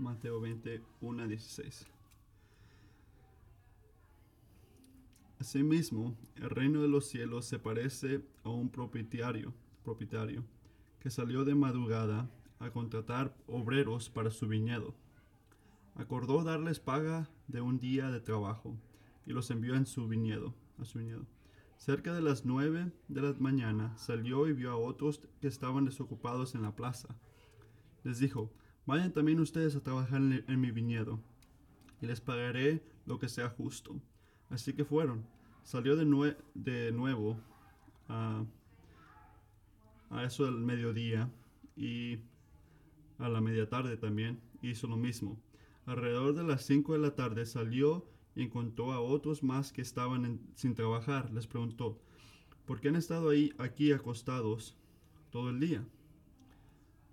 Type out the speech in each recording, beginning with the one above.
Mateo 21 16. Asimismo, el reino de los cielos se parece a un propietario, propietario que salió de madrugada a contratar obreros para su viñedo. Acordó darles paga de un día de trabajo y los envió en su viñedo, a su viñedo. Cerca de las nueve de la mañana salió y vio a otros que estaban desocupados en la plaza. Les dijo, vayan también ustedes a trabajar en, mi viñedo, y les pagaré lo que sea justo. Así que fueron. Salió de, nuevo a, eso del mediodía y a la media tarde también hizo lo mismo. Alrededor de las cinco de la tarde salió y encontró a otros más que estaban sin trabajar. Les preguntó, ¿por qué han estado ahí aquí acostados todo el día?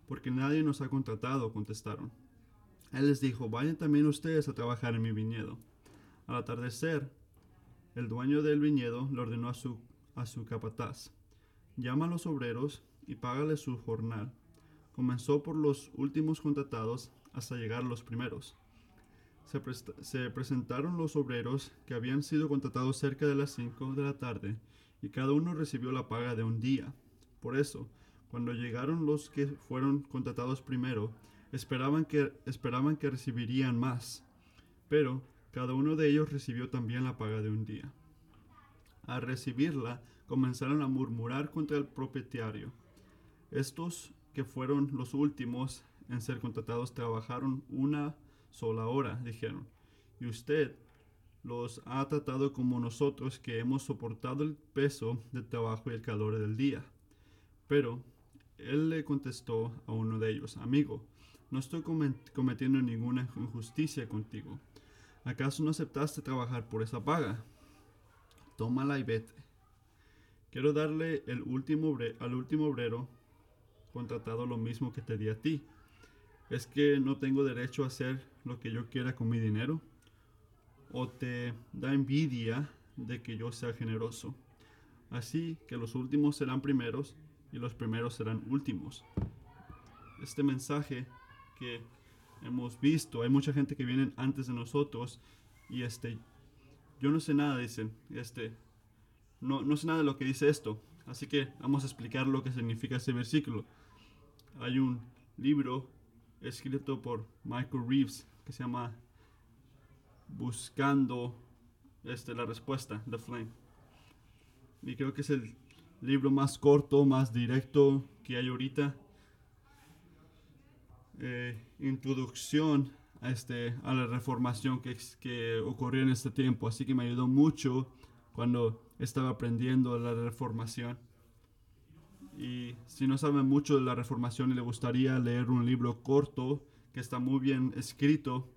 Porque nadie nos ha contratado, contestaron. Él les dijo, vayan también ustedes a trabajar en mi viñedo. Al atardecer, el dueño del viñedo le ordenó a su, a su capataz, llama a los obreros y págale su jornal. Comenzó por los últimos contratados hasta llegar a los primeros se, presentaron los obreros que habían sido contratados cerca de las 5 de la tarde y cada uno recibió la paga de un día. Por eso, cuando llegaron los que fueron contratados primero, esperaban que, esperaban que recibirían más, pero cada uno de ellos recibió también la paga de un día. Al recibirla, comenzaron a murmurar contra el propietario. Estos que fueron los últimos en ser contratados trabajaron una sola hora, dijeron. Y usted los ha tratado como nosotros que hemos soportado el peso del trabajo y el calor del día. Pero él le contestó a uno de ellos, amigo, no estoy cometiendo ninguna injusticia contigo. ¿Acaso no aceptaste trabajar por esa paga? Tómala y vete. Quiero darle el último al último obrero contratado lo mismo que te di a ti es que no tengo derecho a hacer lo que yo quiera con mi dinero o te da envidia de que yo sea generoso. Así que los últimos serán primeros y los primeros serán últimos. Este mensaje que hemos visto, hay mucha gente que viene antes de nosotros y este, yo no sé nada, dicen, este, no, no sé nada de lo que dice esto. Así que vamos a explicar lo que significa este versículo. Hay un libro escrito por Michael Reeves que se llama Buscando este, la respuesta, The Flame. Y creo que es el libro más corto, más directo que hay ahorita. Eh, introducción a, este, a la reformación que, que ocurrió en este tiempo. Así que me ayudó mucho cuando estaba aprendiendo la reformación. Y si no saben mucho de la Reformación y le gustaría leer un libro corto que está muy bien escrito,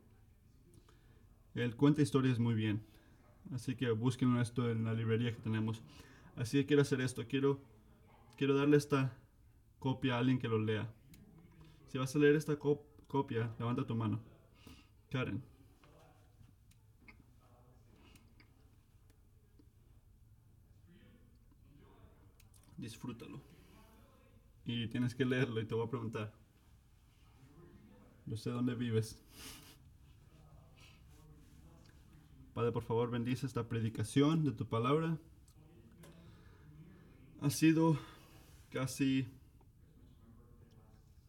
él cuenta historias muy bien. Así que busquen esto en la librería que tenemos. Así que quiero hacer esto. Quiero, quiero darle esta copia a alguien que lo lea. Si vas a leer esta copia, levanta tu mano. Karen. Disfrútalo y tienes que leerlo y te voy a preguntar. Yo sé dónde vives. Padre, por favor, bendice esta predicación de tu palabra. Ha sido casi...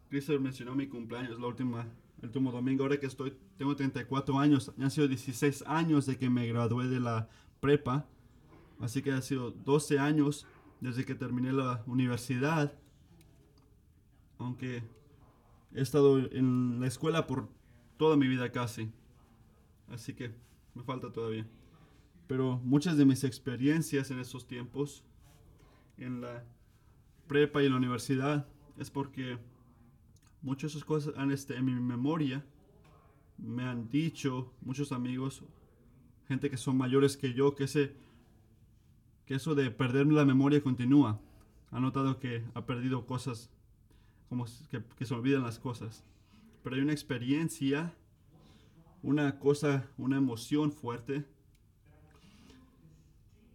Cristo mencionó mi cumpleaños, la última, el último domingo. Ahora que estoy, tengo 34 años, han sido 16 años de que me gradué de la prepa. Así que ha sido 12 años desde que terminé la universidad aunque he estado en la escuela por toda mi vida casi. Así que me falta todavía. Pero muchas de mis experiencias en esos tiempos, en la prepa y la universidad, es porque muchas de esas cosas han este, en mi memoria. Me han dicho muchos amigos, gente que son mayores que yo, que, ese, que eso de perder la memoria continúa. Ha notado que ha perdido cosas como que, se olvidan las cosas. Pero hay una experiencia, una cosa, una emoción fuerte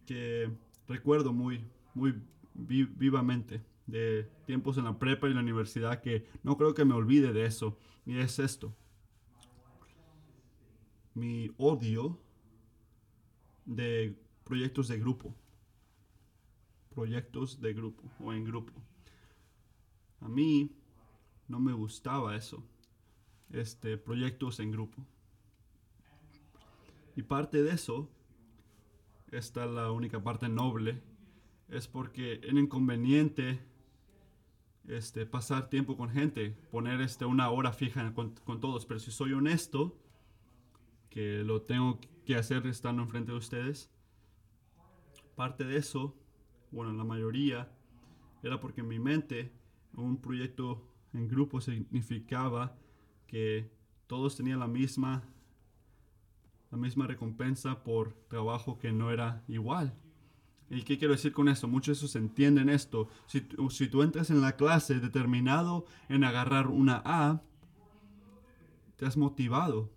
que recuerdo muy, muy vivamente de tiempos en la prepa y la universidad que no creo que me olvide de eso. Y es esto. mi odio de proyectos de grupo. Proyectos de grupo o en grupo. A mí no me gustaba eso. Este, proyectos en grupo. Y parte de eso, esta es la única parte noble, es porque es inconveniente este, pasar tiempo con gente, poner este, una hora fija con, con, todos. Pero si soy honesto, que lo tengo que hacer estando enfrente de ustedes, parte de eso, bueno, la mayoría, era porque en mi mente un proyecto en grupo significaba que todos tenían la misma la misma recompensa por trabajo que no era igual. ¿Y qué quiero decir con esto? Muchos de esos entienden esto. Si, si tú entras en la clase determinado en agarrar una A, te has motivado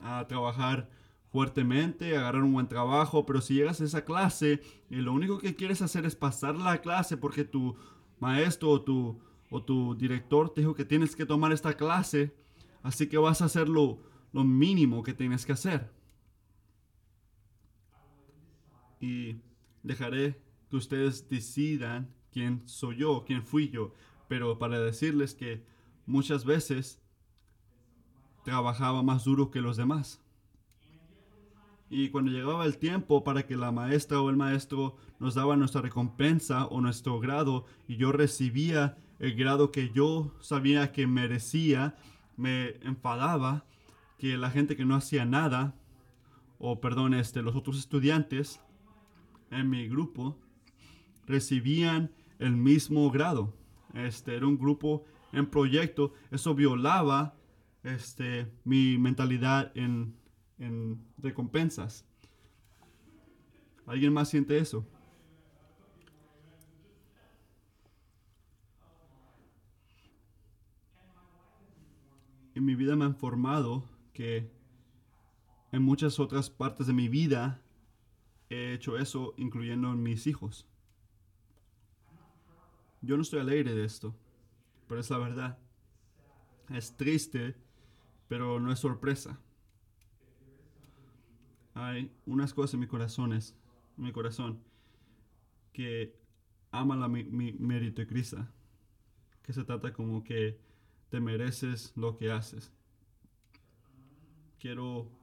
a trabajar fuertemente, agarrar un buen trabajo, pero si llegas a esa clase y lo único que quieres hacer es pasar la clase porque tu maestro o tu, o tu director te dijo que tienes que tomar esta clase, así que vas a hacer lo, lo mínimo que tienes que hacer. Y dejaré que ustedes decidan quién soy yo, quién fui yo. Pero para decirles que muchas veces trabajaba más duro que los demás. Y cuando llegaba el tiempo para que la maestra o el maestro nos daba nuestra recompensa o nuestro grado y yo recibía el grado que yo sabía que merecía, me enfadaba que la gente que no hacía nada, o perdón, este, los otros estudiantes, en mi grupo recibían el mismo grado. Este era un grupo en proyecto. Eso violaba este, mi mentalidad en, en recompensas. ¿Alguien más siente eso? En mi vida me han formado que en muchas otras partes de mi vida he hecho eso, incluyendo en mis hijos. Yo no estoy alegre de esto, pero es la verdad. Es triste, pero no es sorpresa. Hay unas cosas en mi corazón, en mi corazón, que ama la mi, mi meritocracia, que se trata como que te mereces lo que haces. Quiero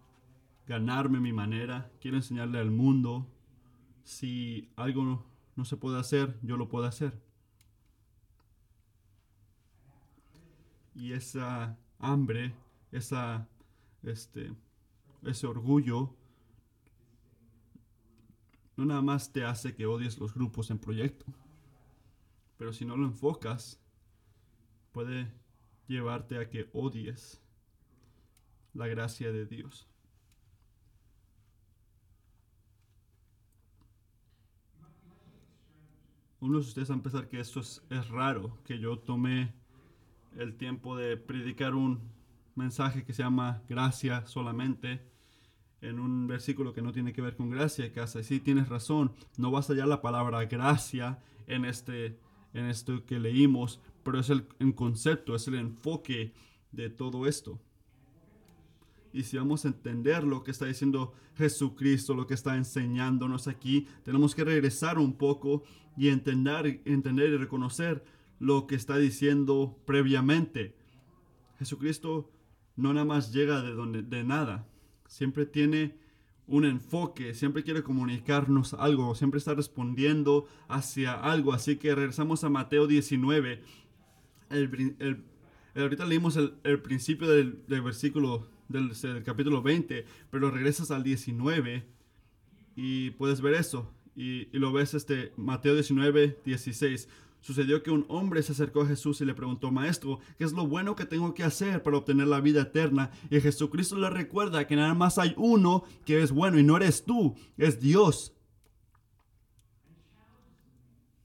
ganarme mi manera, quiero enseñarle al mundo. Si algo no, se puede hacer, yo lo puedo hacer. Y esa hambre, esa, este, ese orgullo, no nada más te hace que odies los grupos en proyecto, pero si no lo enfocas, puede llevarte a que odies la gracia de Dios. Unos de ustedes van a pensar que esto es, raro, que yo tomé el tiempo de predicar un mensaje que se llama gracia solamente en un versículo que no tiene que ver con gracia, casa. Y sí tienes razón, no vas a hallar la palabra gracia en este en esto que leímos, pero es el, el concepto, es el enfoque de todo esto. Y si vamos a entender lo que está diciendo Jesucristo, lo que está enseñándonos aquí, tenemos que regresar un poco y entender, entender y reconocer lo que está diciendo previamente. Jesucristo no nada más llega de, donde, de nada, siempre tiene un enfoque, siempre quiere comunicarnos algo, siempre está respondiendo hacia algo. Así que regresamos a Mateo 19. El, ahorita leímos el, principio del, del versículo del, capítulo 20, pero regresas al 19 y puedes ver eso. Y, lo ves este Mateo 19, 16. Sucedió que un hombre se acercó a Jesús y le preguntó, Maestro, ¿qué es lo bueno que tengo que hacer para obtener la vida eterna? Y Jesucristo le recuerda que nada más hay uno que es bueno y no eres tú, es Dios.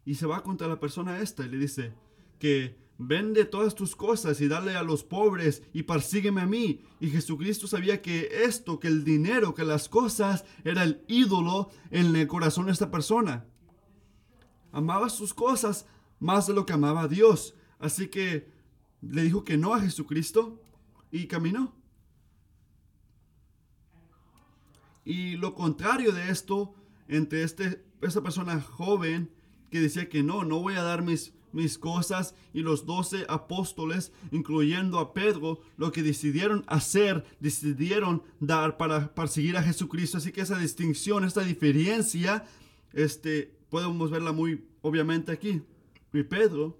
Y se va contra la persona esta y le dice que Vende todas tus cosas y dale a los pobres y persígueme a mí. Y Jesucristo sabía que esto, que el dinero, que las cosas, era el ídolo en el corazón de esta persona. Amaba sus cosas más de lo que amaba a Dios. Así que le dijo que no a Jesucristo y caminó. Y lo contrario de esto, entre este, esta persona joven que decía que no, no voy a dar mis, mis cosas, y los doce apóstoles, incluyendo a Pedro, lo que decidieron hacer, decidieron dar para, para seguir a Jesucristo. Así que esa distinción, esta diferencia, este, podemos verla muy obviamente aquí. Y Pedro,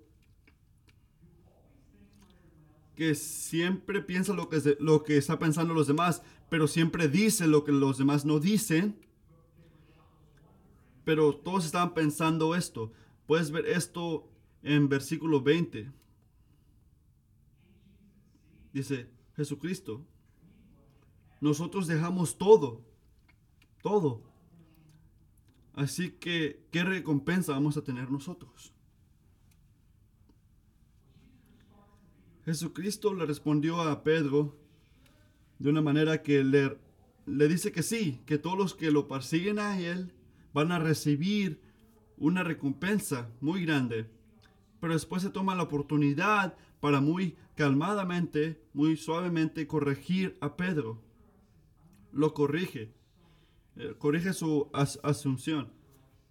que siempre piensa lo que, lo que está pensando los demás, pero siempre dice lo que los demás no dicen. Pero todos estaban pensando esto. Puedes ver esto en versículo 20. Dice Jesucristo, nosotros dejamos todo, todo. Así que, ¿qué recompensa vamos a tener nosotros? Jesucristo le respondió a Pedro de una manera que le, le dice que sí, que todos los que lo persiguen a él van a recibir una recompensa muy grande. Pero después se toma la oportunidad para muy calmadamente, muy suavemente corregir a Pedro. Lo corrige. Eh, corrige su asunción.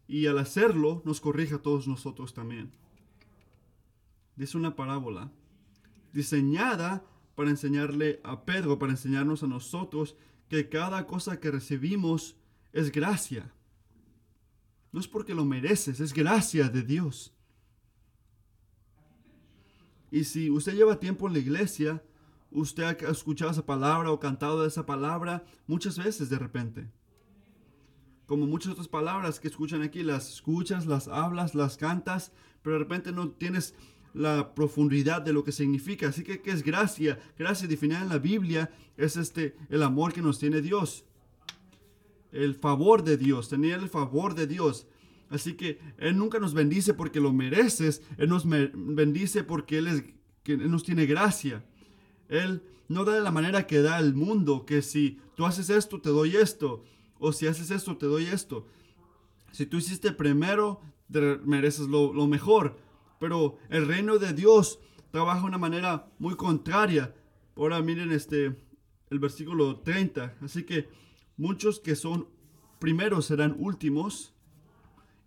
Y al hacerlo, nos corrige a todos nosotros también. Dice una parábola diseñada para enseñarle a Pedro, para enseñarnos a nosotros que cada cosa que recibimos es gracia. No es porque lo mereces, es gracia de Dios. Y si usted lleva tiempo en la iglesia, usted ha escuchado esa palabra o cantado esa palabra muchas veces de repente. Como muchas otras palabras que escuchan aquí, las escuchas, las hablas, las cantas, pero de repente no tienes la profundidad de lo que significa. Así que, ¿qué es gracia? Gracia definida en la Biblia es este, el amor que nos tiene Dios. El favor de Dios, tener el favor de Dios. Así que Él nunca nos bendice porque lo mereces. Él nos bendice porque Él, es, que nos tiene gracia. Él no da de la manera que da el mundo, que si tú haces esto, te doy esto. O si haces esto, te doy esto. Si tú hiciste primero, mereces lo, lo mejor. Pero el reino de Dios trabaja de una manera muy contraria. Ahora miren este el versículo 30. Así que muchos que son primeros serán últimos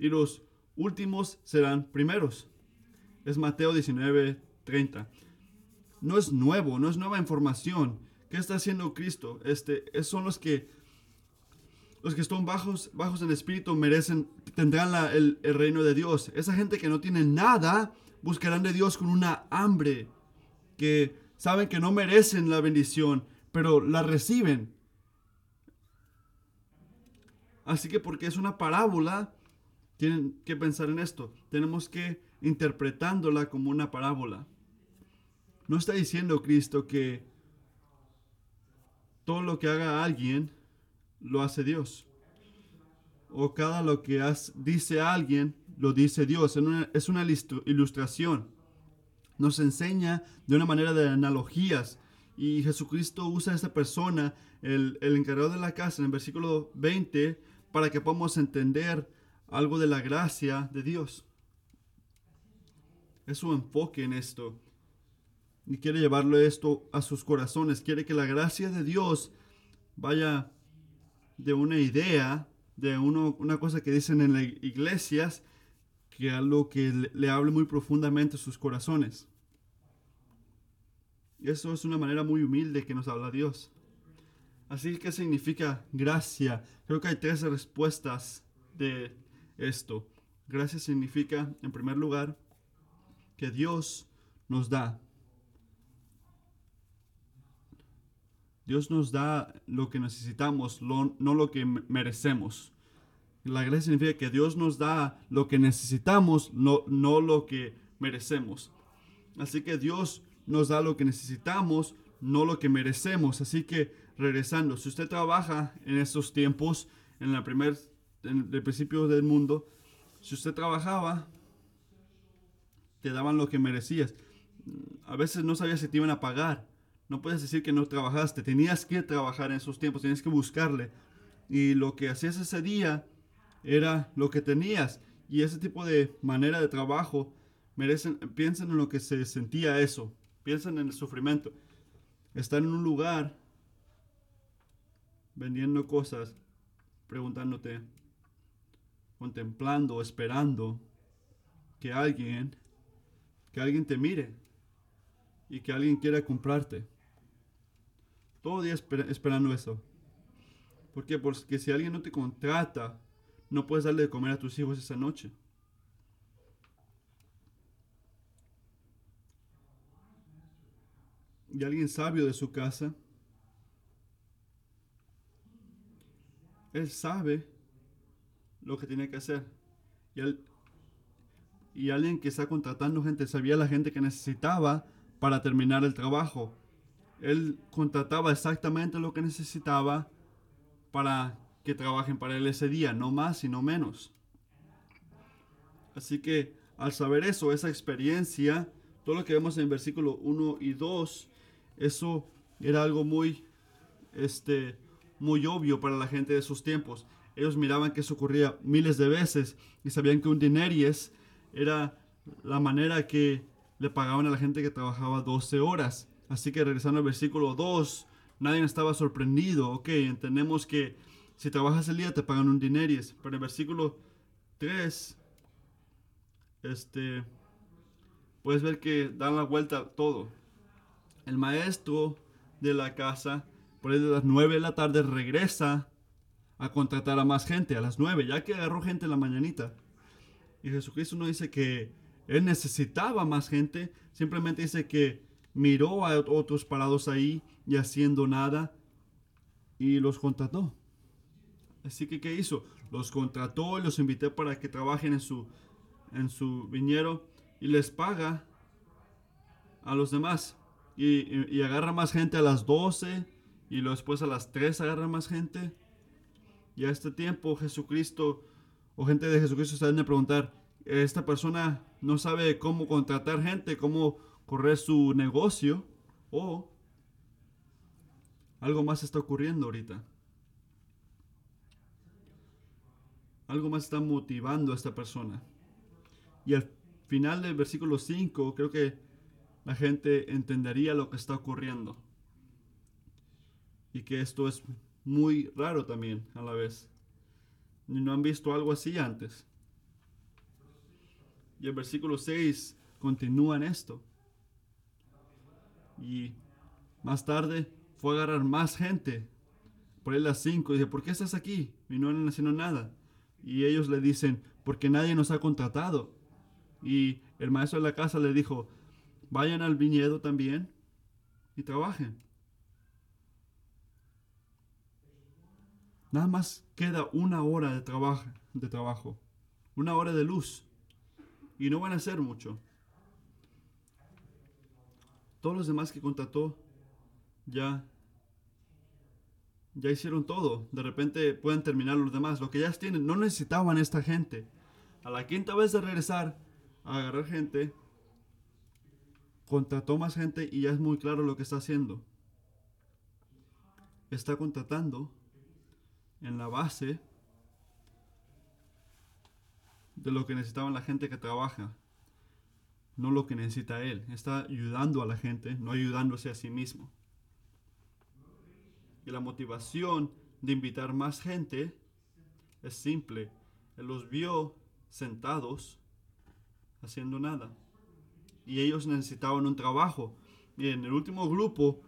y los últimos serán primeros. Es Mateo 19, 30. No es nuevo, no es nueva información. ¿Qué está haciendo Cristo? Este, son los que los que están bajos, bajos en espíritu merecen, tendrán el, el, reino de Dios. Esa gente que no tiene nada, buscarán de Dios con una hambre, que saben que no merecen la bendición, pero la reciben. Así que porque es una parábola, tienen que pensar en esto. Tenemos que interpretándola como una parábola. No está diciendo Cristo que todo lo que haga alguien lo hace Dios. O cada lo que dice alguien, lo dice Dios. Es una, ilustración. Nos enseña de una manera de analogías. Y Jesucristo usa a esta persona, el, el encargado de la casa, en el versículo 20, para que podamos entender algo de la gracia de Dios. Es su enfoque en esto. Y quiere llevarlo esto a sus corazones. Quiere que la gracia de Dios vaya de una idea, de una cosa que dicen en las iglesias, que algo que le, hable muy profundamente sus corazones. Y eso es una manera muy humilde que nos habla Dios. Así que significa gracia. Creo que hay tres respuestas de esto. Gracia significa, en primer lugar, que Dios nos da Dios nos da lo que necesitamos, no lo que merecemos. La gracia significa que Dios nos da lo que necesitamos, no, no lo que merecemos. Así que Dios nos da lo que necesitamos, no lo que merecemos. Así que regresando, si usted trabaja en estos tiempos, en la primer, en el principio del mundo, si usted trabajaba, te daban lo que merecías. A veces no sabías si te iban a pagar. No puedes decir que no trabajaste, tenías que trabajar en esos tiempos, tenías que buscarle. Y lo que hacías ese día era lo que tenías. Y ese tipo de manera de trabajo, merecen, piensen en lo que se sentía eso, piensen en el sufrimiento. Estar en un lugar vendiendo cosas preguntándote, contemplando, esperando que alguien, que alguien te mire y que alguien quiera comprarte. Todo día esperando eso. ¿Por qué? Porque si alguien no te contrata, no puedes darle de comer a tus hijos esa noche. Y alguien sabio de su casa, él sabe lo que tiene que hacer. Y, y alguien que está contratando gente sabía la gente que necesitaba para terminar el trabajo. Él contrataba exactamente lo que necesitaba para que trabajen para él ese día, no más y no menos. Así que al saber eso, esa experiencia, todo lo que vemos en versículo 1 y 2, eso era algo muy, este, muy obvio para la gente de esos tiempos. Ellos miraban que eso ocurría miles de veces y sabían que un dineries era la manera que le pagaban a la gente que trabajaba 12 horas. Así que regresando al versículo 2, nadie estaba sorprendido. Ok, entendemos que si trabajas el día te pagan un dineries. Pero en el versículo 3, este, puedes ver que dan la vuelta todo. El maestro de la casa, por ahí de las 9 de la tarde, regresa a contratar a más gente a las 9, ya que agarró gente en la mañanita. Y Jesucristo no dice que él necesitaba más gente, simplemente dice que miró a otros parados ahí y haciendo nada y los contrató. Así que, ¿qué hizo? Los contrató y los invité para que trabajen en su, en su viñero y les paga a los demás. Y, y, agarra más gente a las 12 y después a las 3 agarra más gente. Y a este tiempo Jesucristo o gente de Jesucristo se de preguntar, esta persona no sabe cómo contratar gente, cómo correr su negocio o algo más está ocurriendo ahorita. Algo más está motivando a esta persona. Y al final del versículo 5 creo que la gente entendería lo que está ocurriendo. Y que esto es muy raro también a la vez. No han visto algo así antes. Y el versículo 6 continúa en esto. Y más tarde fue a agarrar más gente. Por ahí las 5 dice, ¿por qué estás aquí? Y no han haciendo nada. Y ellos le dicen, porque nadie nos ha contratado. Y el maestro de la casa le dijo, vayan al viñedo también y trabajen. Nada más queda una hora de trabajo, de trabajo, una hora de luz. Y no van a hacer mucho. Todos los demás que contrató ya ya hicieron todo. De repente pueden terminar los demás. Lo que ya tienen, no necesitaban esta gente. A la quinta vez de regresar a agarrar gente, contrató más gente y ya es muy claro lo que está haciendo. Está contratando en la base de lo que necesitaban la gente que trabaja, no lo que necesita él. Está ayudando a la gente, no ayudándose a sí mismo. Y la motivación de invitar más gente es simple. Él los vio sentados haciendo nada. Y ellos necesitaban un trabajo. Y en el último grupo,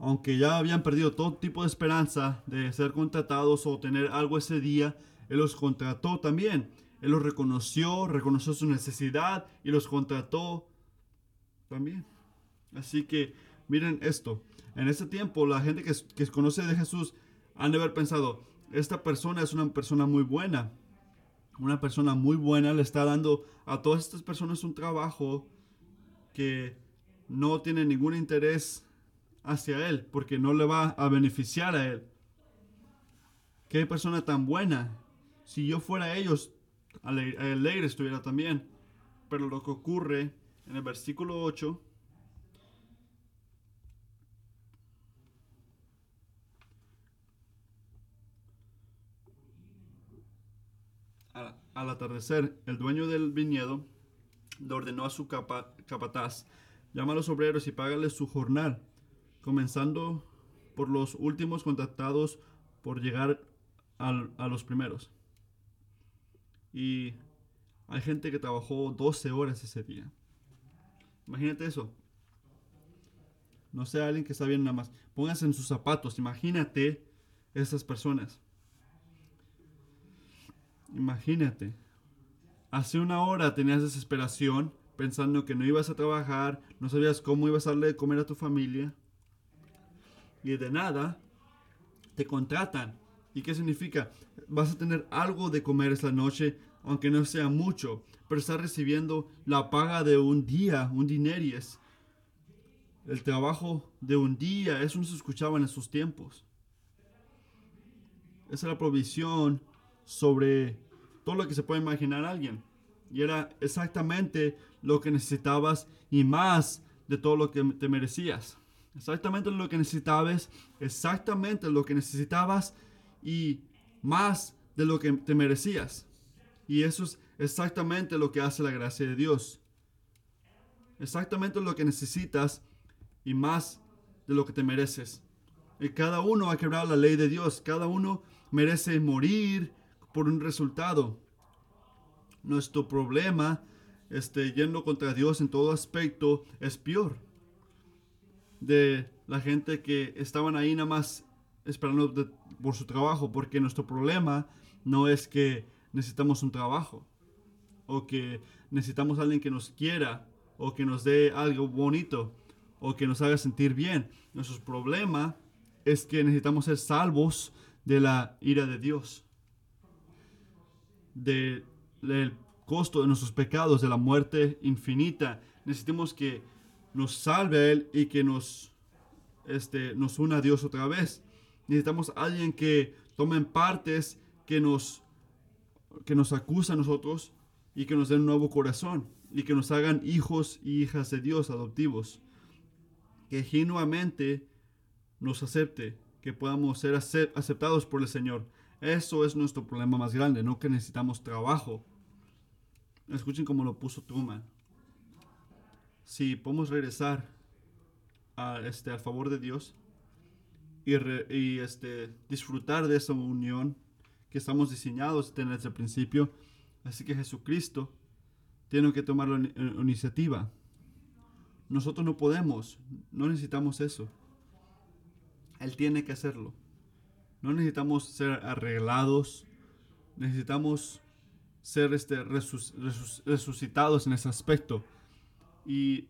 aunque ya habían perdido todo tipo de esperanza de ser contratados o tener algo ese día, Él los contrató también. Él los reconoció, reconoció su necesidad y los contrató también. Así que miren esto. En ese tiempo, la gente que, que conoce de Jesús han de haber pensado, esta persona es una persona muy buena. Una persona muy buena le está dando a todas estas personas un trabajo que no tiene ningún interés hacia él, porque no le va a beneficiar a él. Qué persona tan buena. Si yo fuera ellos, alegre estuviera también. Pero lo que ocurre en el versículo 8 al atardecer, el dueño del viñedo le ordenó a su capataz, llama a los obreros y págales su jornal, comenzando por los últimos contactados por llegar a los primeros. Y hay gente que trabajó 12 horas ese día. Imagínate eso. No sé, alguien que está bien nada más. Póngase en sus zapatos. Imagínate esas personas. Imagínate. Hace una hora tenías desesperación pensando que no ibas a trabajar, no sabías cómo ibas a darle de comer a tu familia. Y de nada te contratan. ¿Y qué significa? Vas a tener algo de comer esta noche, aunque no sea mucho, pero estás recibiendo la paga de un día, un dineries. El trabajo de un día, eso no se escuchaba en esos tiempos. Esa es la provisión sobre todo lo que se puede imaginar alguien. Y era exactamente lo que necesitabas y más de todo lo que te merecías. Exactamente lo que necesitabas, exactamente lo que necesitabas y más de lo que te merecías. Y eso es exactamente lo que hace la gracia de Dios. Exactamente lo que necesitas y más de lo que te mereces. Y cada uno ha quebrado la ley de Dios. Cada uno merece morir por un resultado. Nuestro problema, este, yendo contra Dios en todo aspecto, es peor. De la gente que estaban ahí nada más esperando por su trabajo, porque nuestro problema no es que necesitamos un trabajo, o que necesitamos alguien que nos quiera, o que nos dé algo bonito, o que nos haga sentir bien. Nuestro problema es que necesitamos ser salvos de la ira de Dios, del costo de nuestros pecados, de la muerte infinita. Necesitamos que nos salve a Él y que nos, este, nos una a Dios otra vez. Necesitamos alguien que tome partes, que nos, que nos acusa a nosotros y que nos dé un nuevo corazón y que nos hagan hijos y hijas de Dios adoptivos. Que genuinamente nos acepte, que podamos ser aceptados por el Señor. Eso es nuestro problema más grande, no que necesitamos trabajo. Escuchen cómo lo puso Truman. Si podemos regresar a, este, al favor de Dios, y, este, disfrutar de esa unión que estamos diseñados tener desde el principio. Así que Jesucristo tiene que tomar la iniciativa. Nosotros no podemos, no necesitamos eso. Él tiene que hacerlo. No necesitamos ser arreglados, necesitamos ser este, resucitados en ese aspecto. Y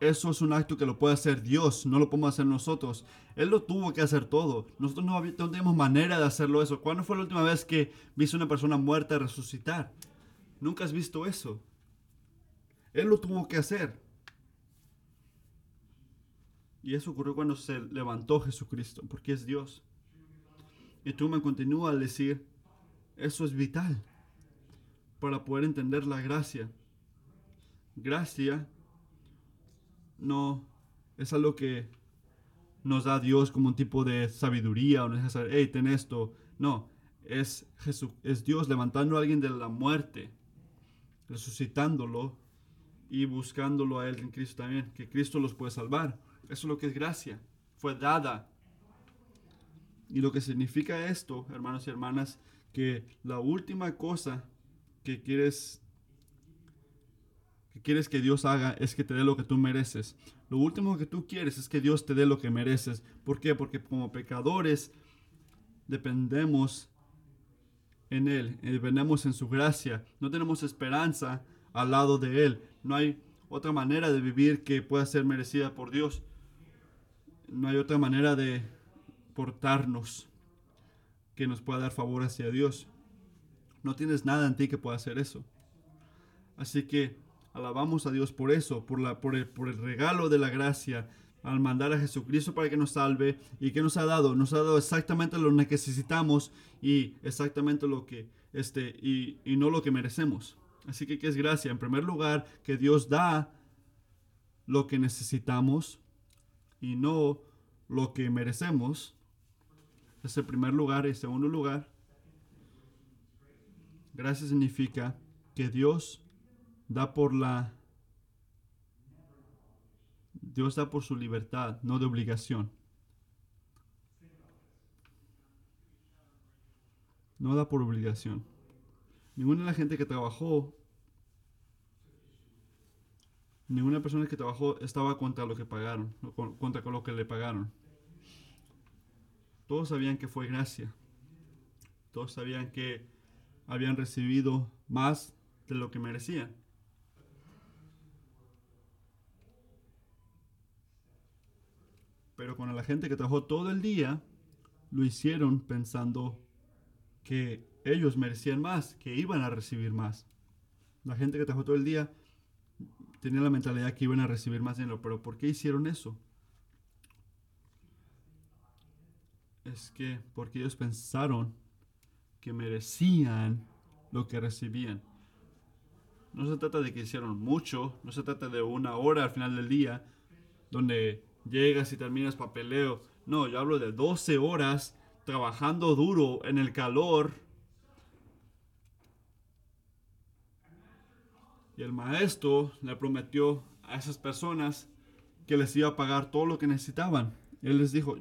eso es un acto que lo puede hacer Dios, no lo podemos hacer nosotros. Él lo tuvo que hacer todo. Nosotros no, tenemos manera de hacerlo eso. ¿Cuándo fue la última vez que viste una persona muerta resucitar? Nunca has visto eso. Él lo tuvo que hacer. Y eso ocurrió cuando se levantó Jesucristo, porque es Dios. Y tú me continúas a decir, eso es vital para poder entender la gracia. Gracia no es algo que nos da Dios como un tipo de sabiduría o no es hey, ten esto. No, es, Jesús, es Dios levantando a alguien de la muerte, resucitándolo y buscándolo a Él en Cristo también, que Cristo los puede salvar. Eso es lo que es gracia, fue dada. Y lo que significa esto, hermanos y hermanas, que la última cosa que quieres que quieres que Dios haga es que te dé lo que tú mereces. Lo último que tú quieres es que Dios te dé lo que mereces. ¿Por qué? Porque como pecadores dependemos en Él, dependemos en su gracia. No tenemos esperanza al lado de Él. No hay otra manera de vivir que pueda ser merecida por Dios. No hay otra manera de portarnos que nos pueda dar favor hacia Dios. No tienes nada en ti que pueda hacer eso. Así que Alabamos a Dios por eso, por, la, por, el, por el regalo de la gracia al mandar a Jesucristo para que nos salve y que nos ha dado, nos ha dado exactamente lo que necesitamos y exactamente lo que este y, y no lo que merecemos. Así que qué es gracia, en primer lugar, que Dios da lo que necesitamos y no lo que merecemos. Es el primer lugar. Y segundo lugar, gracia significa que Dios da por la... Dios da por su libertad, no de obligación. no da por obligación. Ninguna de la gente que trabajó, ninguna persona que trabajó estaba contra lo que pagaron, contra lo que le pagaron. Todos sabían que fue gracia. Todos sabían que habían recibido más de lo que merecían. Pero cuando la gente que trabajó todo el día, lo hicieron pensando que ellos merecían más, que iban a recibir más. La gente que trabajó todo el día tenía la mentalidad que iban a recibir más dinero, pero ¿por qué hicieron eso? Es que porque ellos pensaron que merecían lo que recibían. No se trata de que hicieron mucho, no se trata de una hora al final del día donde llegas y terminas papeleo. No, yo hablo de 12 horas trabajando duro en el calor. Y el maestro le prometió a esas personas que les iba a pagar todo lo que necesitaban. Él les dijo,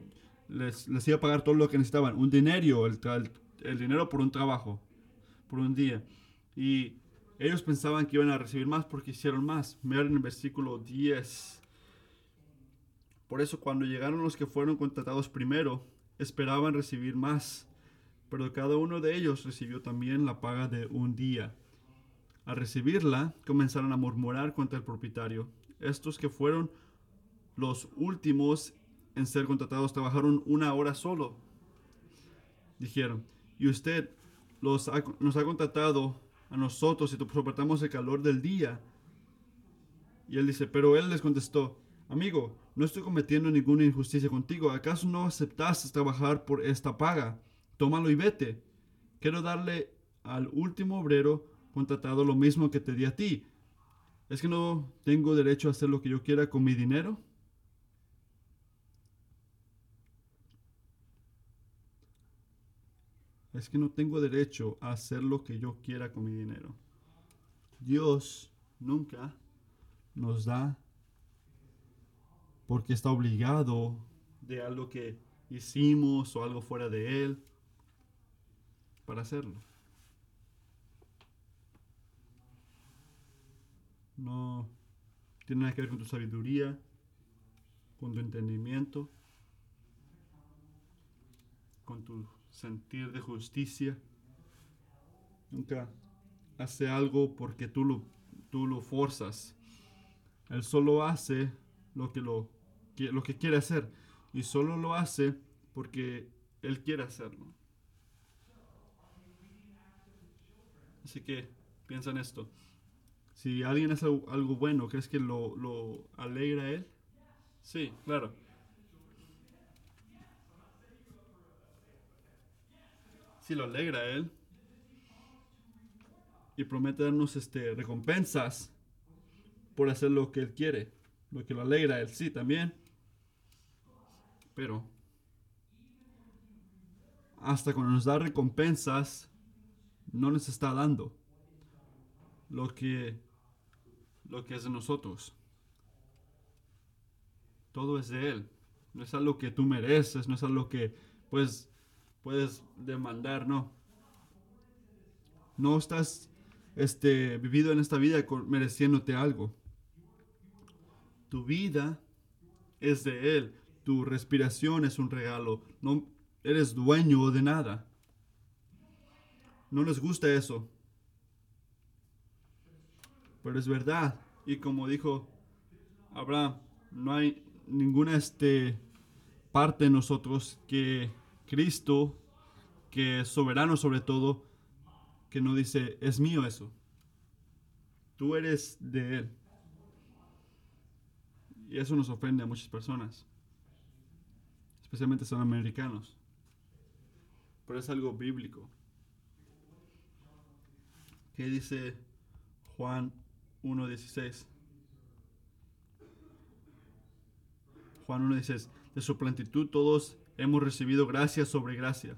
les, les iba a pagar todo lo que necesitaban. Un dinero, el, el dinero por un trabajo, por un día. Y ellos pensaban que iban a recibir más porque hicieron más. Miren en el versículo 10. Por eso cuando llegaron los que fueron contratados primero, esperaban recibir más, pero cada uno de ellos recibió también la paga de un día. Al recibirla, comenzaron a murmurar contra el propietario. Estos que fueron los últimos en ser contratados trabajaron una hora solo. Dijeron, y usted los nos ha contratado a nosotros y soportamos el calor del día. Y él dice, pero él les contestó, amigo, no estoy cometiendo ninguna injusticia contigo. ¿Acaso no aceptaste trabajar por esta paga? Tómalo y vete. Quiero darle al último obrero contratado lo mismo que te di a ti. ¿Es que no tengo derecho a hacer lo que yo quiera con mi dinero? es que no tengo derecho a hacer lo que yo quiera con mi dinero. Dios nunca nos da porque está obligado de algo que hicimos o algo fuera de Él para hacerlo. No tiene nada que ver con tu sabiduría, con tu entendimiento, con tu sentir de justicia. Nunca hace algo porque tú lo, tú lo forzas. Él solo hace lo que, lo, lo que quiere hacer. Y solo lo hace porque Él quiere hacerlo. Así que piensa en esto. Si alguien hace algo bueno, ¿crees que lo, alegra a Él? Sí, claro. si lo alegra a Él y promete darnos este, recompensas por hacer lo que Él quiere, lo que lo alegra a Él, sí, también. Pero hasta cuando nos da recompensas, no nos está dando lo que, lo que es de nosotros. Todo es de Él. No es algo que tú mereces, no es algo que, pues, puedes demandar, no. No estás este, vivido en esta vida mereciéndote algo. Tu vida es de Él. Tu respiración es un regalo. No eres dueño de nada. No les gusta eso. Pero es verdad. Y como dijo Abraham, no hay ninguna este, parte de nosotros que Cristo, que es soberano sobre todo, que no dice, es mío eso. Tú eres de Él. Y eso nos ofende a muchas personas, especialmente son americanos. Pero es algo bíblico. ¿Qué dice Juan 1.16? Juan 1.16. De su plenitud todos hemos recibido gracia sobre gracia.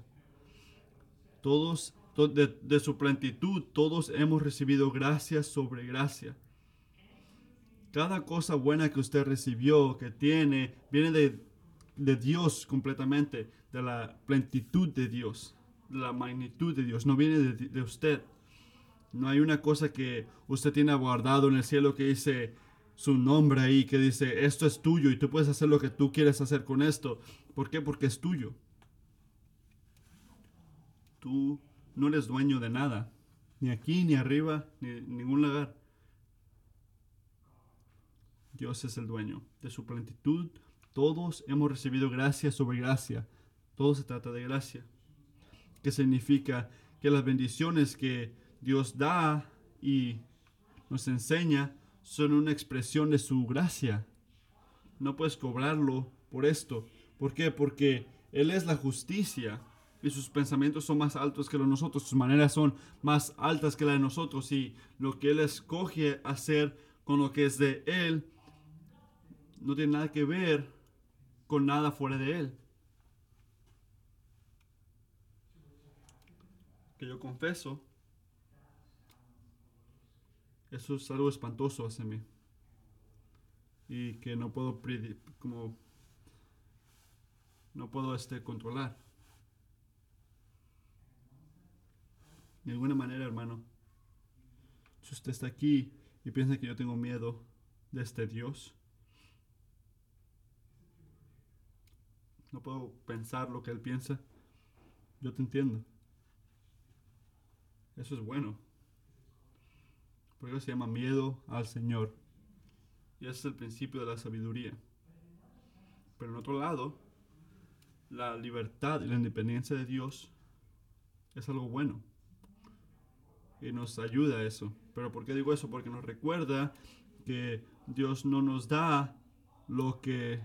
Todos, de, su plenitud, todos hemos recibido gracia sobre gracia. Cada cosa buena que usted recibió, que tiene, viene de, de Dios completamente, de la plenitud de Dios. la magnitud de Dios, no viene de, de usted. No hay una cosa que usted tiene guardado en el cielo que dice su nombre ahí, que dice, esto es tuyo y tú puedes hacer lo que tú quieres hacer con esto. ¿Por qué? Porque es tuyo. Tú no eres dueño de nada, ni aquí, ni arriba, ni en ningún lugar. Dios es el dueño de su plenitud. Todos hemos recibido gracia sobre gracia. Todo se trata de gracia. Que significa que las bendiciones que Dios da y nos enseña son una expresión de su gracia. No puedes cobrarlo por esto. ¿Por qué? Porque Él es la justicia y sus pensamientos son más altos que los de nosotros, sus maneras son más altas que las de nosotros y lo que Él escoge hacer con lo que es de Él no tiene nada que ver con nada fuera de Él. Que yo confeso, eso es algo espantoso hacia mí. Y que no puedo como no puedo este controlar. De alguna manera, hermano, si usted está aquí y piensa que yo tengo miedo de este Dios, no puedo pensar lo que Él piensa, yo te entiendo. Eso es bueno. Por eso se llama miedo al Señor. Y ese es el principio de la sabiduría. Pero en otro lado, la libertad y la independencia de Dios es algo bueno. Y nos ayuda a eso. Pero ¿por qué digo eso? Porque nos recuerda que Dios no nos da lo que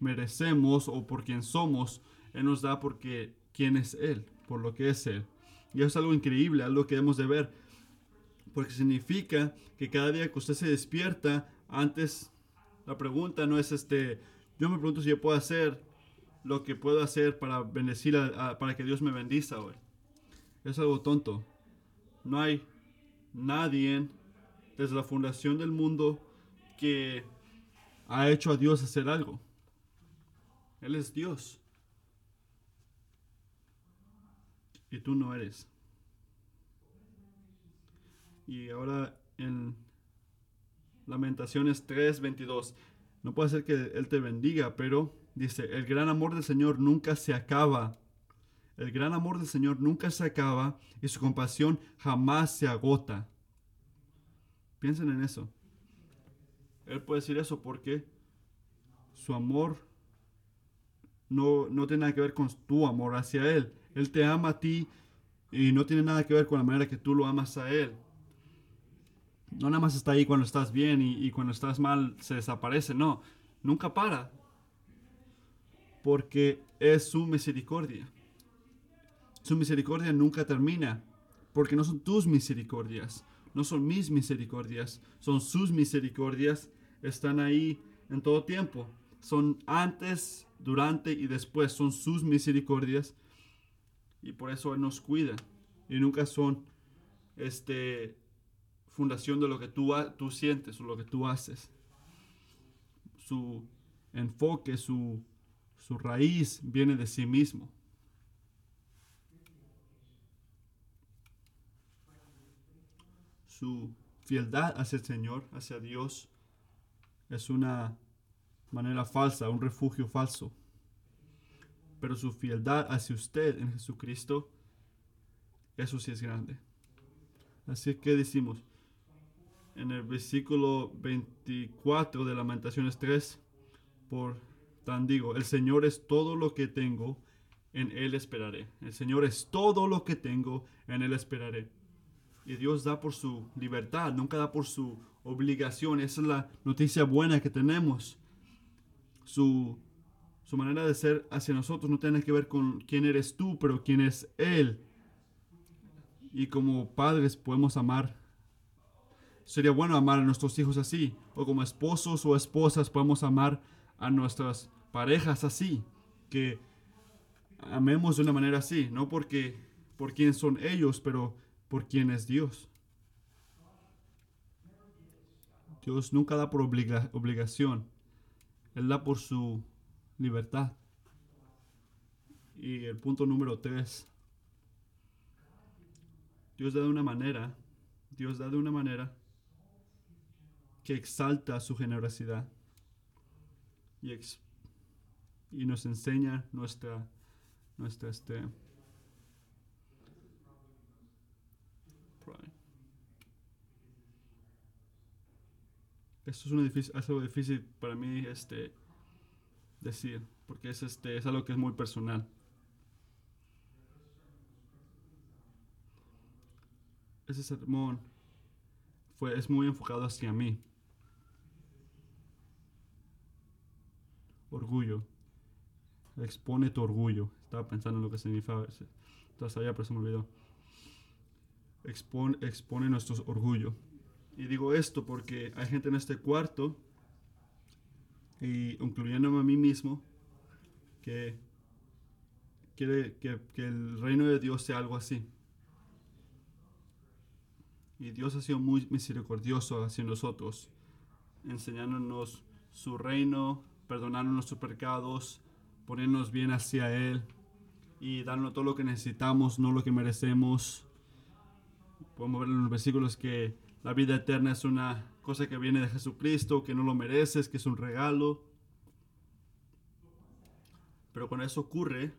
merecemos o por quien somos. Él nos da porque quién es Él, por lo que es Él. Y eso es algo increíble, algo que debemos de ver. Porque significa que cada día que usted se despierta, antes la pregunta no es este, yo me pregunto si yo puedo hacer lo que puedo hacer para bendecir, para que Dios me bendiga hoy. Es algo tonto. No hay nadie desde la fundación del mundo que ha hecho a Dios hacer algo. Él es Dios. Y tú no eres. Y ahora en Lamentaciones 3:22. No puede ser que Él te bendiga, pero dice, el gran amor del Señor nunca se acaba. El gran amor del Señor nunca se acaba y su compasión jamás se agota. Piensen en eso. Él puede decir eso porque su amor no, no tiene nada que ver con tu amor hacia Él. Él te ama a ti y no tiene nada que ver con la manera que tú lo amas a Él. No nada más está ahí cuando estás bien y, y cuando estás mal se desaparece. No, nunca para. Porque es su misericordia. Su misericordia nunca termina. Porque no son tus misericordias. No son mis misericordias. Son sus misericordias. Están ahí en todo tiempo. Son antes durante y después son sus misericordias y por eso Él nos cuida y nunca son este fundación de lo que tú, tú sientes o lo que tú haces. Su enfoque, su, su raíz viene de sí mismo. Su fieldad hacia el Señor, hacia Dios, es una manera falsa, un refugio falso. Pero su fieldad hacia usted en Jesucristo, eso sí es grande. Así que decimos en el versículo 24 de Lamentaciones 3, por tan digo, el Señor es todo lo que tengo, en Él esperaré. El Señor es todo lo que tengo, en Él esperaré. Y Dios da por su libertad, nunca da por su obligación. Esa es la noticia buena que tenemos su, manera de ser hacia nosotros no tiene que ver con quién eres tú, pero quién es Él. Y como padres podemos amar. Sería bueno amar a nuestros hijos así. O como esposos o esposas podemos amar a nuestras parejas así. Que amemos de una manera así. No porque por quién son ellos, pero por quién es Dios. Dios nunca da por obligación. Él da por su libertad. Y el punto número tres Dios da de una manera, Dios da de una manera que exalta su generosidad y, ex- y nos enseña nuestra, nuestra este. Esto es, una difícil, es algo difícil para mí este, decir, porque es, este, es algo que es muy personal. Ese sermón fue, es muy enfocado hacia mí. Orgullo. Expone tu orgullo. Estaba pensando en lo que significaba. Entonces allá, pero se me olvidó. Expone, expone nuestro orgullo. Y digo esto porque hay gente en este cuarto, y incluyéndome a mí mismo, que quiere que, el reino de Dios sea algo así. Y Dios ha sido muy misericordioso hacia nosotros, enseñándonos su reino, perdonándonos nuestros pecados, poniéndonos bien hacia Él y dándonos todo lo que necesitamos, no lo que merecemos. Podemos ver en los versículos que la vida eterna es una cosa que viene de Jesucristo, que no lo mereces, que es un regalo. Pero cuando eso ocurre,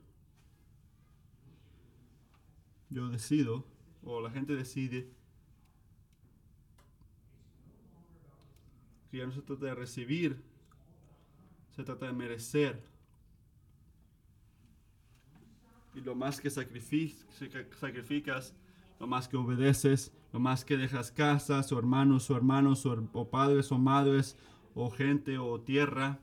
yo decido, o la gente decide, que ya no se trata de recibir, se trata de merecer. Y lo más que sacrifi- sacrificas, lo más que obedeces, más que dejas casas, o hermanos, o hermanos, o, o padres, o madres, o gente, o tierra,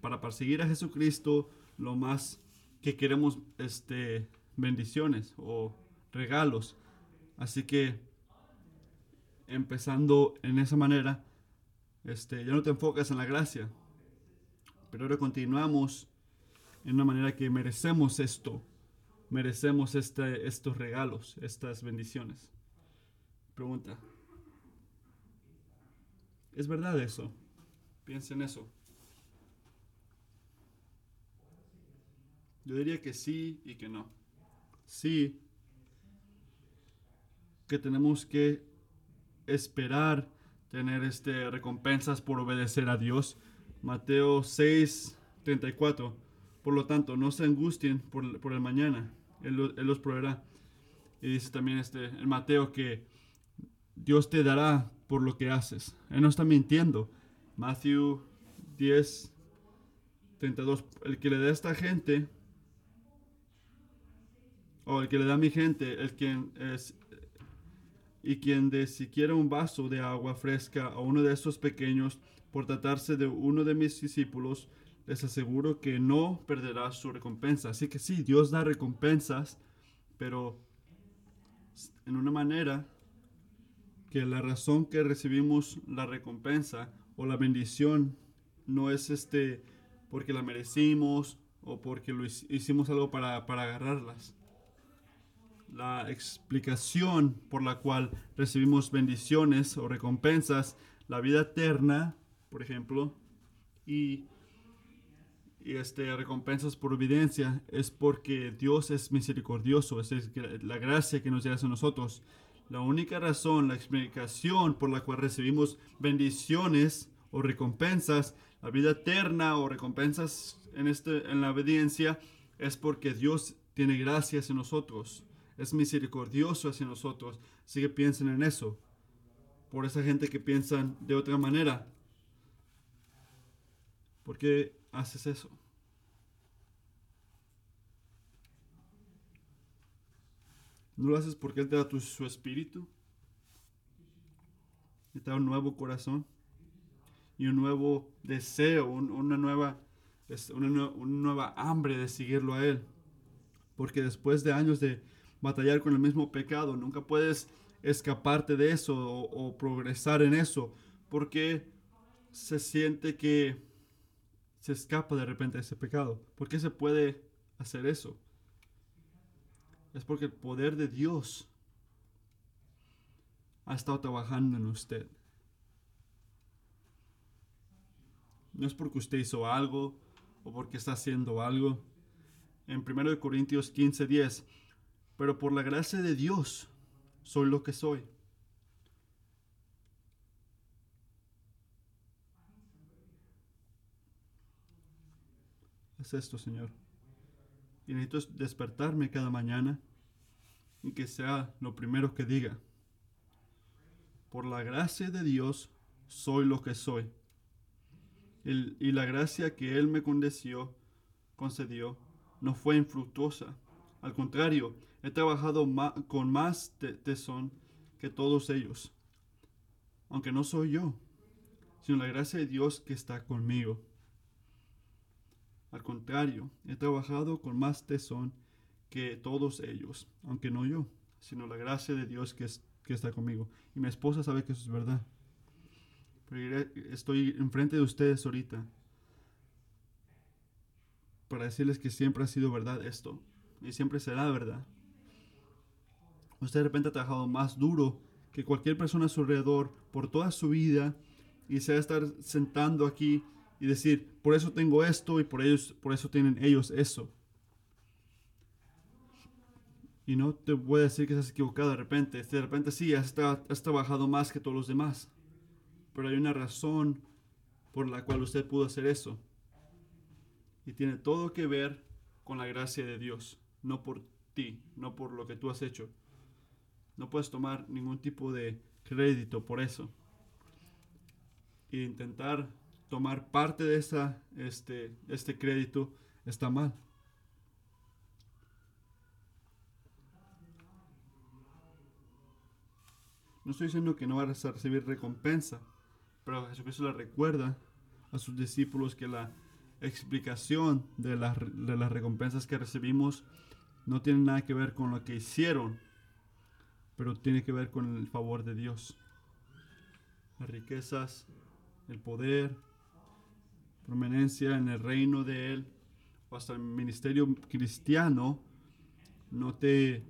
para perseguir a Jesucristo, lo más que queremos este, bendiciones o regalos. Así que, empezando en esa manera, este, ya no te enfocas en la gracia, pero ahora continuamos en una manera que merecemos esto, merecemos este, estos regalos, estas bendiciones. Pregunta, ¿es verdad eso? Piensa en eso. Yo diría que sí y que no. Sí, que tenemos que esperar tener este, recompensas por obedecer a Dios. Mateo 6, 34. Por lo tanto, no se angustien por, por el mañana. Él, Él los proveerá. Y dice también este, en Mateo que Dios te dará por lo que haces. Él no está mintiendo. Matthew 10, 32. El que le da a esta gente, o el que le da a mi gente, el quien es y quien de siquiera un vaso de agua fresca a uno de estos pequeños, por tratarse de uno de mis discípulos, les aseguro que no perderá su recompensa. Así que sí, Dios da recompensas, pero en una manera que la razón que recibimos la recompensa o la bendición no es este porque la merecimos o porque lo hic- hicimos algo para, para agarrarlas la explicación por la cual recibimos bendiciones o recompensas, la vida eterna, por ejemplo, y, y este, recompensas por evidencia, es porque Dios es misericordioso, es la gracia que nos da a nosotros. La única razón, la explicación por la cual recibimos bendiciones o recompensas, la vida eterna o recompensas en, este, en la obediencia, es porque Dios tiene gracia hacia nosotros es misericordioso hacia nosotros. Así que piensen en eso. Por esa gente que piensan de otra manera. ¿Por qué haces eso? ¿No lo haces porque Él te da tu- su espíritu? Y te da un nuevo corazón. Y un nuevo deseo, un- una, nueva, una nue- una nueva hambre de seguirlo a Él. Porque después de años de batallar con el mismo pecado, nunca puedes escaparte de eso o, o progresar en eso. Porque se siente que se escapa de repente de ese pecado. ¿Por qué se puede hacer eso? Es porque el poder de Dios ha estado trabajando en usted. No es porque usted hizo algo o porque está haciendo algo en 1 Corintios 15:10, pero por la gracia de Dios soy lo que soy. Es esto, Señor. Y necesito despertarme cada mañana y que sea lo primero que diga. Por la gracia de Dios soy lo que soy. y la gracia que Él me concedió, concedió no fue infructuosa. Al contrario, he trabajado con más tesón que todos ellos. Aunque no soy yo, sino la gracia de Dios que está conmigo. Al contrario, he trabajado con más tesón que todos ellos, aunque no yo, sino la gracia de Dios que, que está conmigo. Y mi esposa sabe que eso es verdad. Estoy enfrente de ustedes ahorita para decirles que siempre ha sido verdad esto y siempre será verdad. Usted de repente ha trabajado más duro que cualquier persona a su alrededor por toda su vida y se va a estar sentando aquí y decir, por eso tengo esto y por, ellos, por eso tienen ellos eso. Y no te voy a decir que estás equivocado de repente. De repente sí, has, has trabajado más que todos los demás. Pero hay una razón por la cual usted pudo hacer eso. Y tiene todo que ver con la gracia de Dios, no por ti, no por lo que tú has hecho. No puedes tomar ningún tipo de crédito por eso. E intentar tomar parte de esa, este, este crédito está mal. No estoy diciendo que no vas a recibir recompensa, pero Jesucristo le recuerda a sus discípulos que la explicación de, de las recompensas que recibimos no tiene nada que ver con lo que hicieron, pero tiene que ver con el favor de Dios. Las riquezas, el poder, prominencia en el reino de Él o hasta el ministerio cristiano no te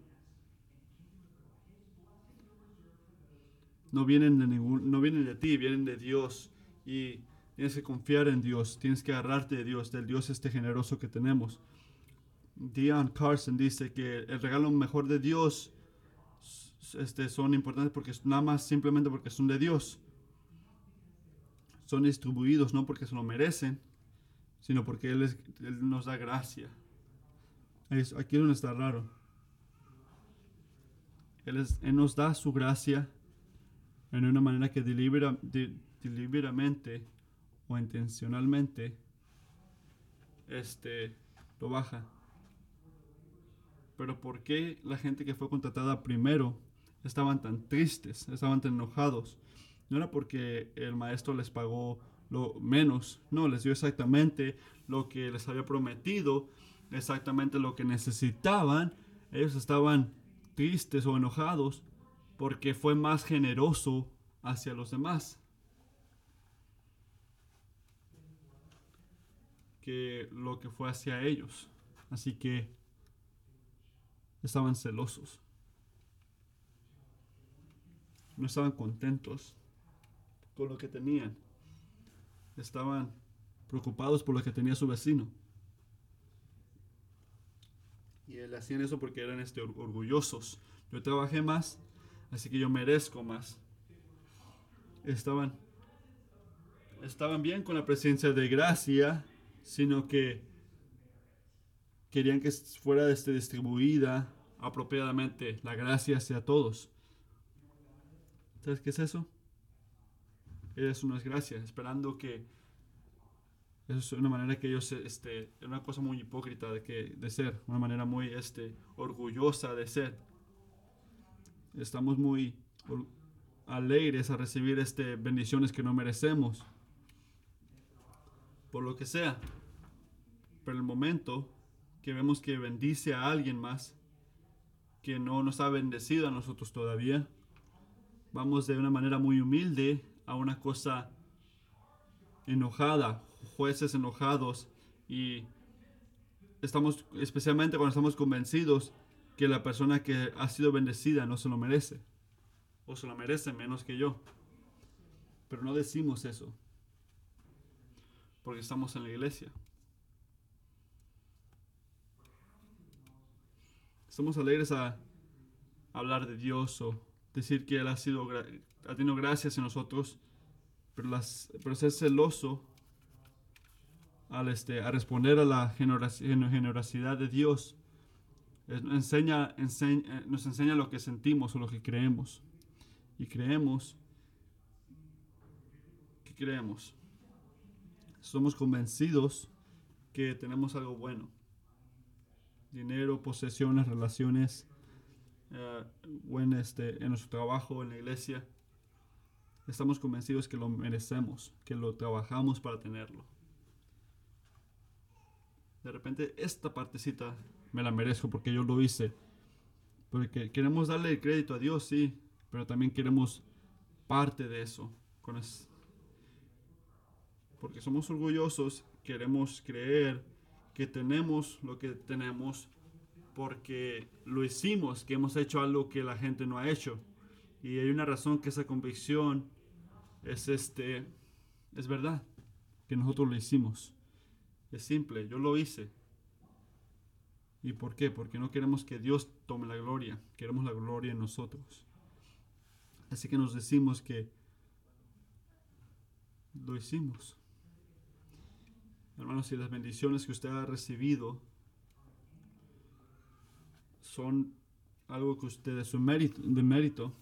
no vienen de ningún no vienen de ti vienen de Dios. Y tienes que confiar en Dios tienes que agarrarte de Dios del Dios este generoso que tenemos. Dion Carson dice que el regalo mejor de Dios este, son importantes porque nada más simplemente porque son de Dios son distribuidos no porque se lo merecen, sino porque Él, nos da gracia. aquí es donde está raro. Él, nos da su gracia en una manera que deliberadamente o intencionalmente este, lo baja. Pero ¿por qué la gente que fue contratada primero estaban tan tristes, estaban tan enojados? No era porque el maestro les pagó lo menos, no, les dio exactamente lo que les había prometido, exactamente lo que necesitaban. Ellos estaban tristes o enojados porque fue más generoso hacia los demás. que lo que fue hacia ellos. Así que estaban celosos. No estaban contentos con lo que tenían. Estaban preocupados por lo que tenía su vecino. Y él hacían eso porque eran este, orgullosos. Yo trabajé más, así que yo merezco más. Estaban, estaban bien con la presencia de gracia, sino que querían que fuera este, distribuida apropiadamente la gracia hacia todos. ¿Sabes qué es eso? Eso no es gracia, esperando que eso es una manera que ellos, este, es una cosa muy hipócrita de, que, de ser, una manera muy este, orgullosa de ser. Estamos muy alegres a recibir este, bendiciones que no merecemos, por lo que sea. Pero el momento que vemos que bendice a alguien más, que no nos ha bendecido a nosotros todavía, vamos de una manera muy humilde a una cosa enojada, jueces enojados y estamos, especialmente cuando estamos convencidos que la persona que ha sido bendecida no se lo merece o se lo merece menos que yo. Pero no decimos eso porque estamos en la iglesia. Estamos alegres a hablar de Dios o decir que Él ha, sido, ha tenido gracias en nosotros, pero, las, pero ser celoso al este, a responder a la generosidad de Dios enseña, enseña, eh, nos enseña lo que sentimos o lo que creemos. Y creemos, ¿qué creemos? Somos convencidos que tenemos algo bueno. Dinero, posesiones, relaciones, uh, buen este, en nuestro trabajo, en la iglesia. Estamos convencidos que lo merecemos, que lo trabajamos para tenerlo. De repente esta partecita me la merezco porque yo lo hice. Porque queremos darle el crédito a Dios, sí, pero también queremos parte de eso. Con porque somos orgullosos, queremos creer que tenemos lo que tenemos porque lo hicimos, que hemos hecho algo que la gente no ha hecho. Y hay una razón que esa convicción es este es verdad, que nosotros lo hicimos. Es simple, yo lo hice. ¿Y por qué? Porque no queremos que Dios tome la gloria, queremos la gloria en nosotros. Así que nos decimos que lo hicimos. Hermanos, si las bendiciones que usted ha recibido son algo que usted de su mérito, de mérito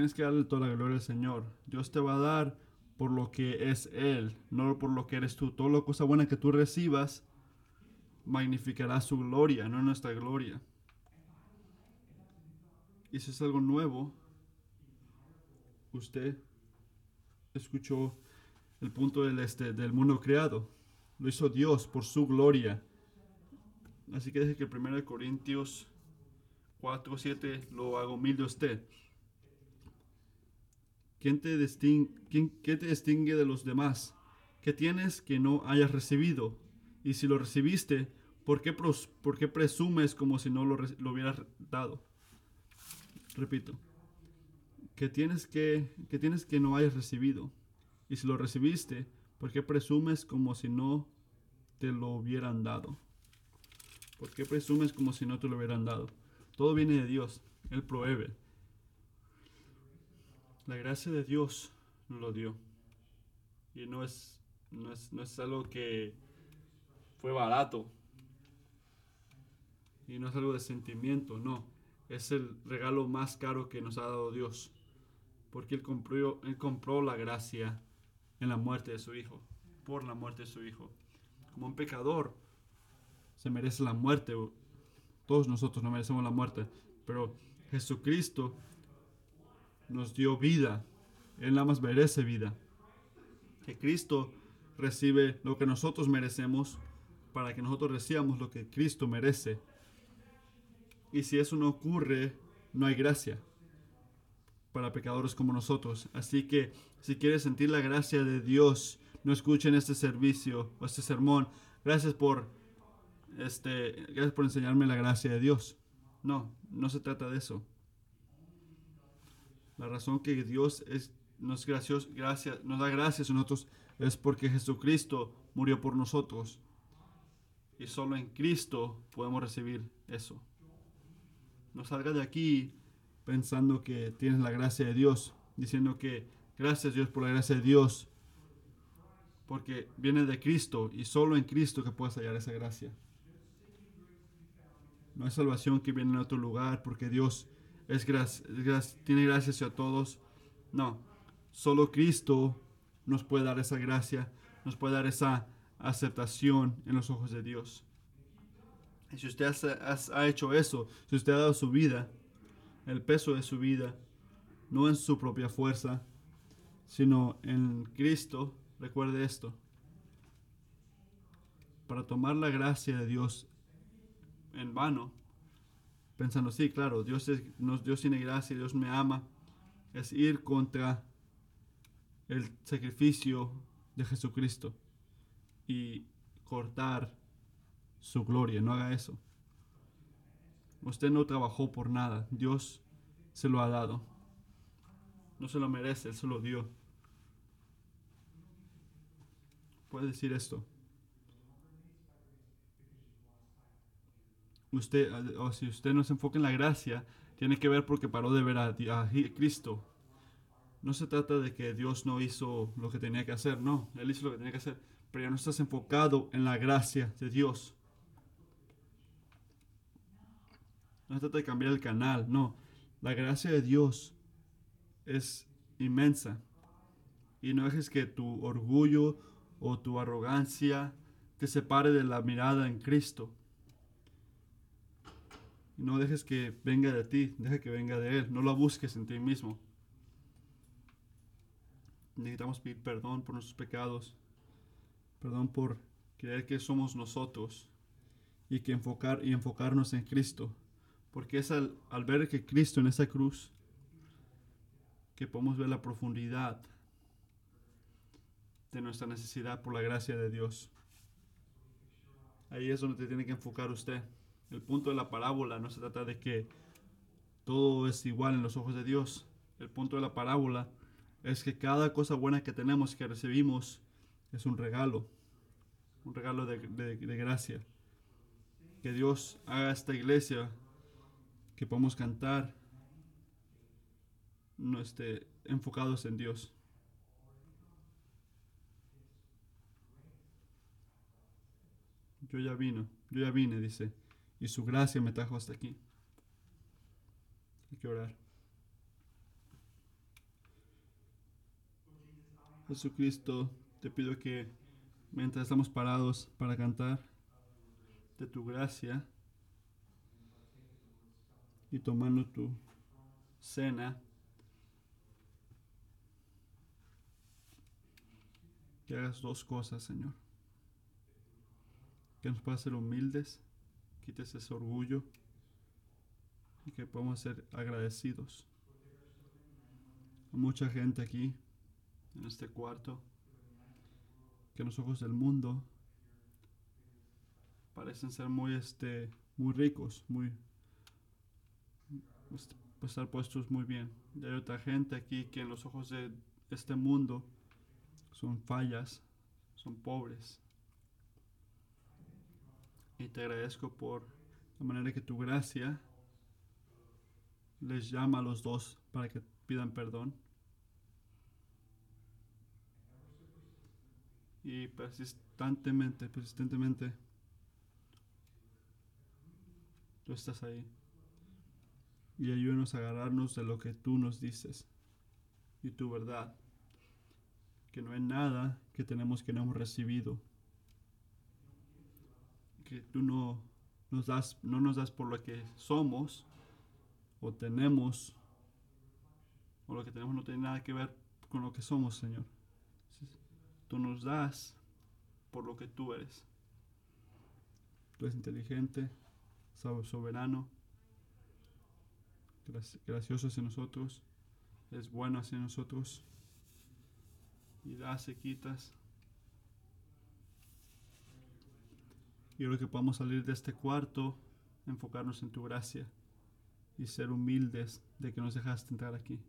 Tienes que darle toda la gloria al Señor. Dios te va a dar por lo que es Él, no por lo que eres tú. Toda la cosa buena que tú recibas magnificará su gloria, no nuestra gloria. Y si es algo nuevo, usted escuchó el punto del, este, mundo creado. Lo hizo Dios por su gloria. Así que desde que 1 Corintios 4, 7 lo hago mil de usted. ¿Quién te, distingue, ¿Qué te distingue de los demás? ¿Qué tienes que no hayas recibido? Y si lo recibiste, ¿por qué, presumes como si no lo, lo, hubieras dado? Repito, ¿qué tienes que, ¿qué tienes que no hayas recibido? Y si lo recibiste, ¿por qué presumes como si no te lo hubieran dado? ¿Por qué presumes como si no te lo hubieran dado? Todo viene de Dios, Él provee. La gracia de Dios nos lo dio. Y no es, no es, algo que fue barato. Y no es algo de sentimiento, no. Es el regalo más caro que nos ha dado Dios. Porque Él compró, él compró la gracia en la muerte de su Hijo. Por la muerte de su Hijo. Como un pecador se merece la muerte. Todos nosotros no merecemos la muerte. Pero Jesucristo nos dio vida. Él nada más merece vida. Que Cristo recibe lo que nosotros merecemos para que nosotros recibamos lo que Cristo merece. Y si eso no ocurre, no hay gracia para pecadores como nosotros. Así que si quieres sentir la gracia de Dios, no escuchen este servicio o este sermón. Gracias por este, gracias por enseñarme la gracia de Dios. No, no se trata de eso. La razón que Dios es, nos, gracios, gracias, nos da gracias a nosotros es porque Jesucristo murió por nosotros. Y solo en Cristo podemos recibir eso. No salga de aquí pensando que tienes la gracia de Dios, diciendo que gracias Dios por la gracia de Dios, porque viene de Cristo y solo en Cristo que puedes hallar esa gracia. No hay salvación que viene en otro lugar, porque Dios es, tiene gracias a todos. No, solo Cristo nos puede dar esa gracia, nos puede dar esa aceptación en los ojos de Dios. Y si usted ha hecho eso, si usted ha dado su vida, el peso de su vida, no en su propia fuerza, sino en Cristo, recuerde esto. Para tomar la gracia de Dios en vano, pensando, sí, claro, Dios, es, Dios tiene gracia, Dios me ama, es ir contra el sacrificio de Jesucristo y cortar su gloria. No haga eso. Usted no trabajó por nada. Dios se lo ha dado. No se lo merece, Él se lo dio. Puede decir esto. Usted, o si usted no se enfoca en la gracia, tiene que ver porque paró de ver a, a Cristo. No se trata de que Dios no hizo lo que tenía que hacer, no, Él hizo lo que tenía que hacer, pero ya no estás enfocado en la gracia de Dios. No se trata de cambiar el canal, no. La gracia de Dios es inmensa. Y no dejes que tu orgullo o tu arrogancia te separe de la mirada en Cristo. No dejes que venga de ti, deja que venga de Él. No lo busques en ti mismo. Necesitamos pedir perdón por nuestros pecados. Perdón por creer que somos nosotros. Y que enfocar y enfocarnos en Cristo. Porque es al, al ver que Cristo en esa cruz que podemos ver la profundidad de nuestra necesidad por la gracia de Dios. Ahí es donde te tiene que enfocar usted. El punto de la parábola no se trata de que todo es igual en los ojos de Dios. El punto de la parábola es que cada cosa buena que tenemos, que recibimos, es un regalo. Un regalo de, gracia. Que Dios haga esta iglesia, que podamos cantar, no esté enfocados en Dios. Yo ya vino, yo ya vine, dice y su gracia me trajo hasta aquí. Hay que orar. Jesucristo, te pido que mientras estamos parados para cantar de tu gracia y tomando tu cena, que hagas dos cosas, Señor. Que nos puedas ser humildes quites ese orgullo y que podamos ser agradecidos. Hay mucha gente aquí, en este cuarto, que en los ojos del mundo parecen ser muy, este, muy ricos, muy, pues, estar puestos muy bien. Y hay otra gente aquí que en los ojos de este mundo son fallas, son pobres, y te agradezco por la manera que tu gracia les llama a los dos para que pidan perdón. Y persistentemente, persistentemente, tú estás ahí. Y ayúdanos a agarrarnos de lo que tú nos dices y tu verdad. Que no hay nada que tenemos que no hemos recibido que tú no nos das, no nos das por lo que somos o tenemos, o lo que tenemos no tiene nada que ver con lo que somos, Señor. Tú nos das por lo que tú eres. Tú eres inteligente, soberano, gracioso hacia nosotros, es bueno hacia nosotros, y das y quitas. Y creo que podamos salir de este cuarto, enfocarnos en tu gracia y ser humildes de que nos dejaste entrar aquí.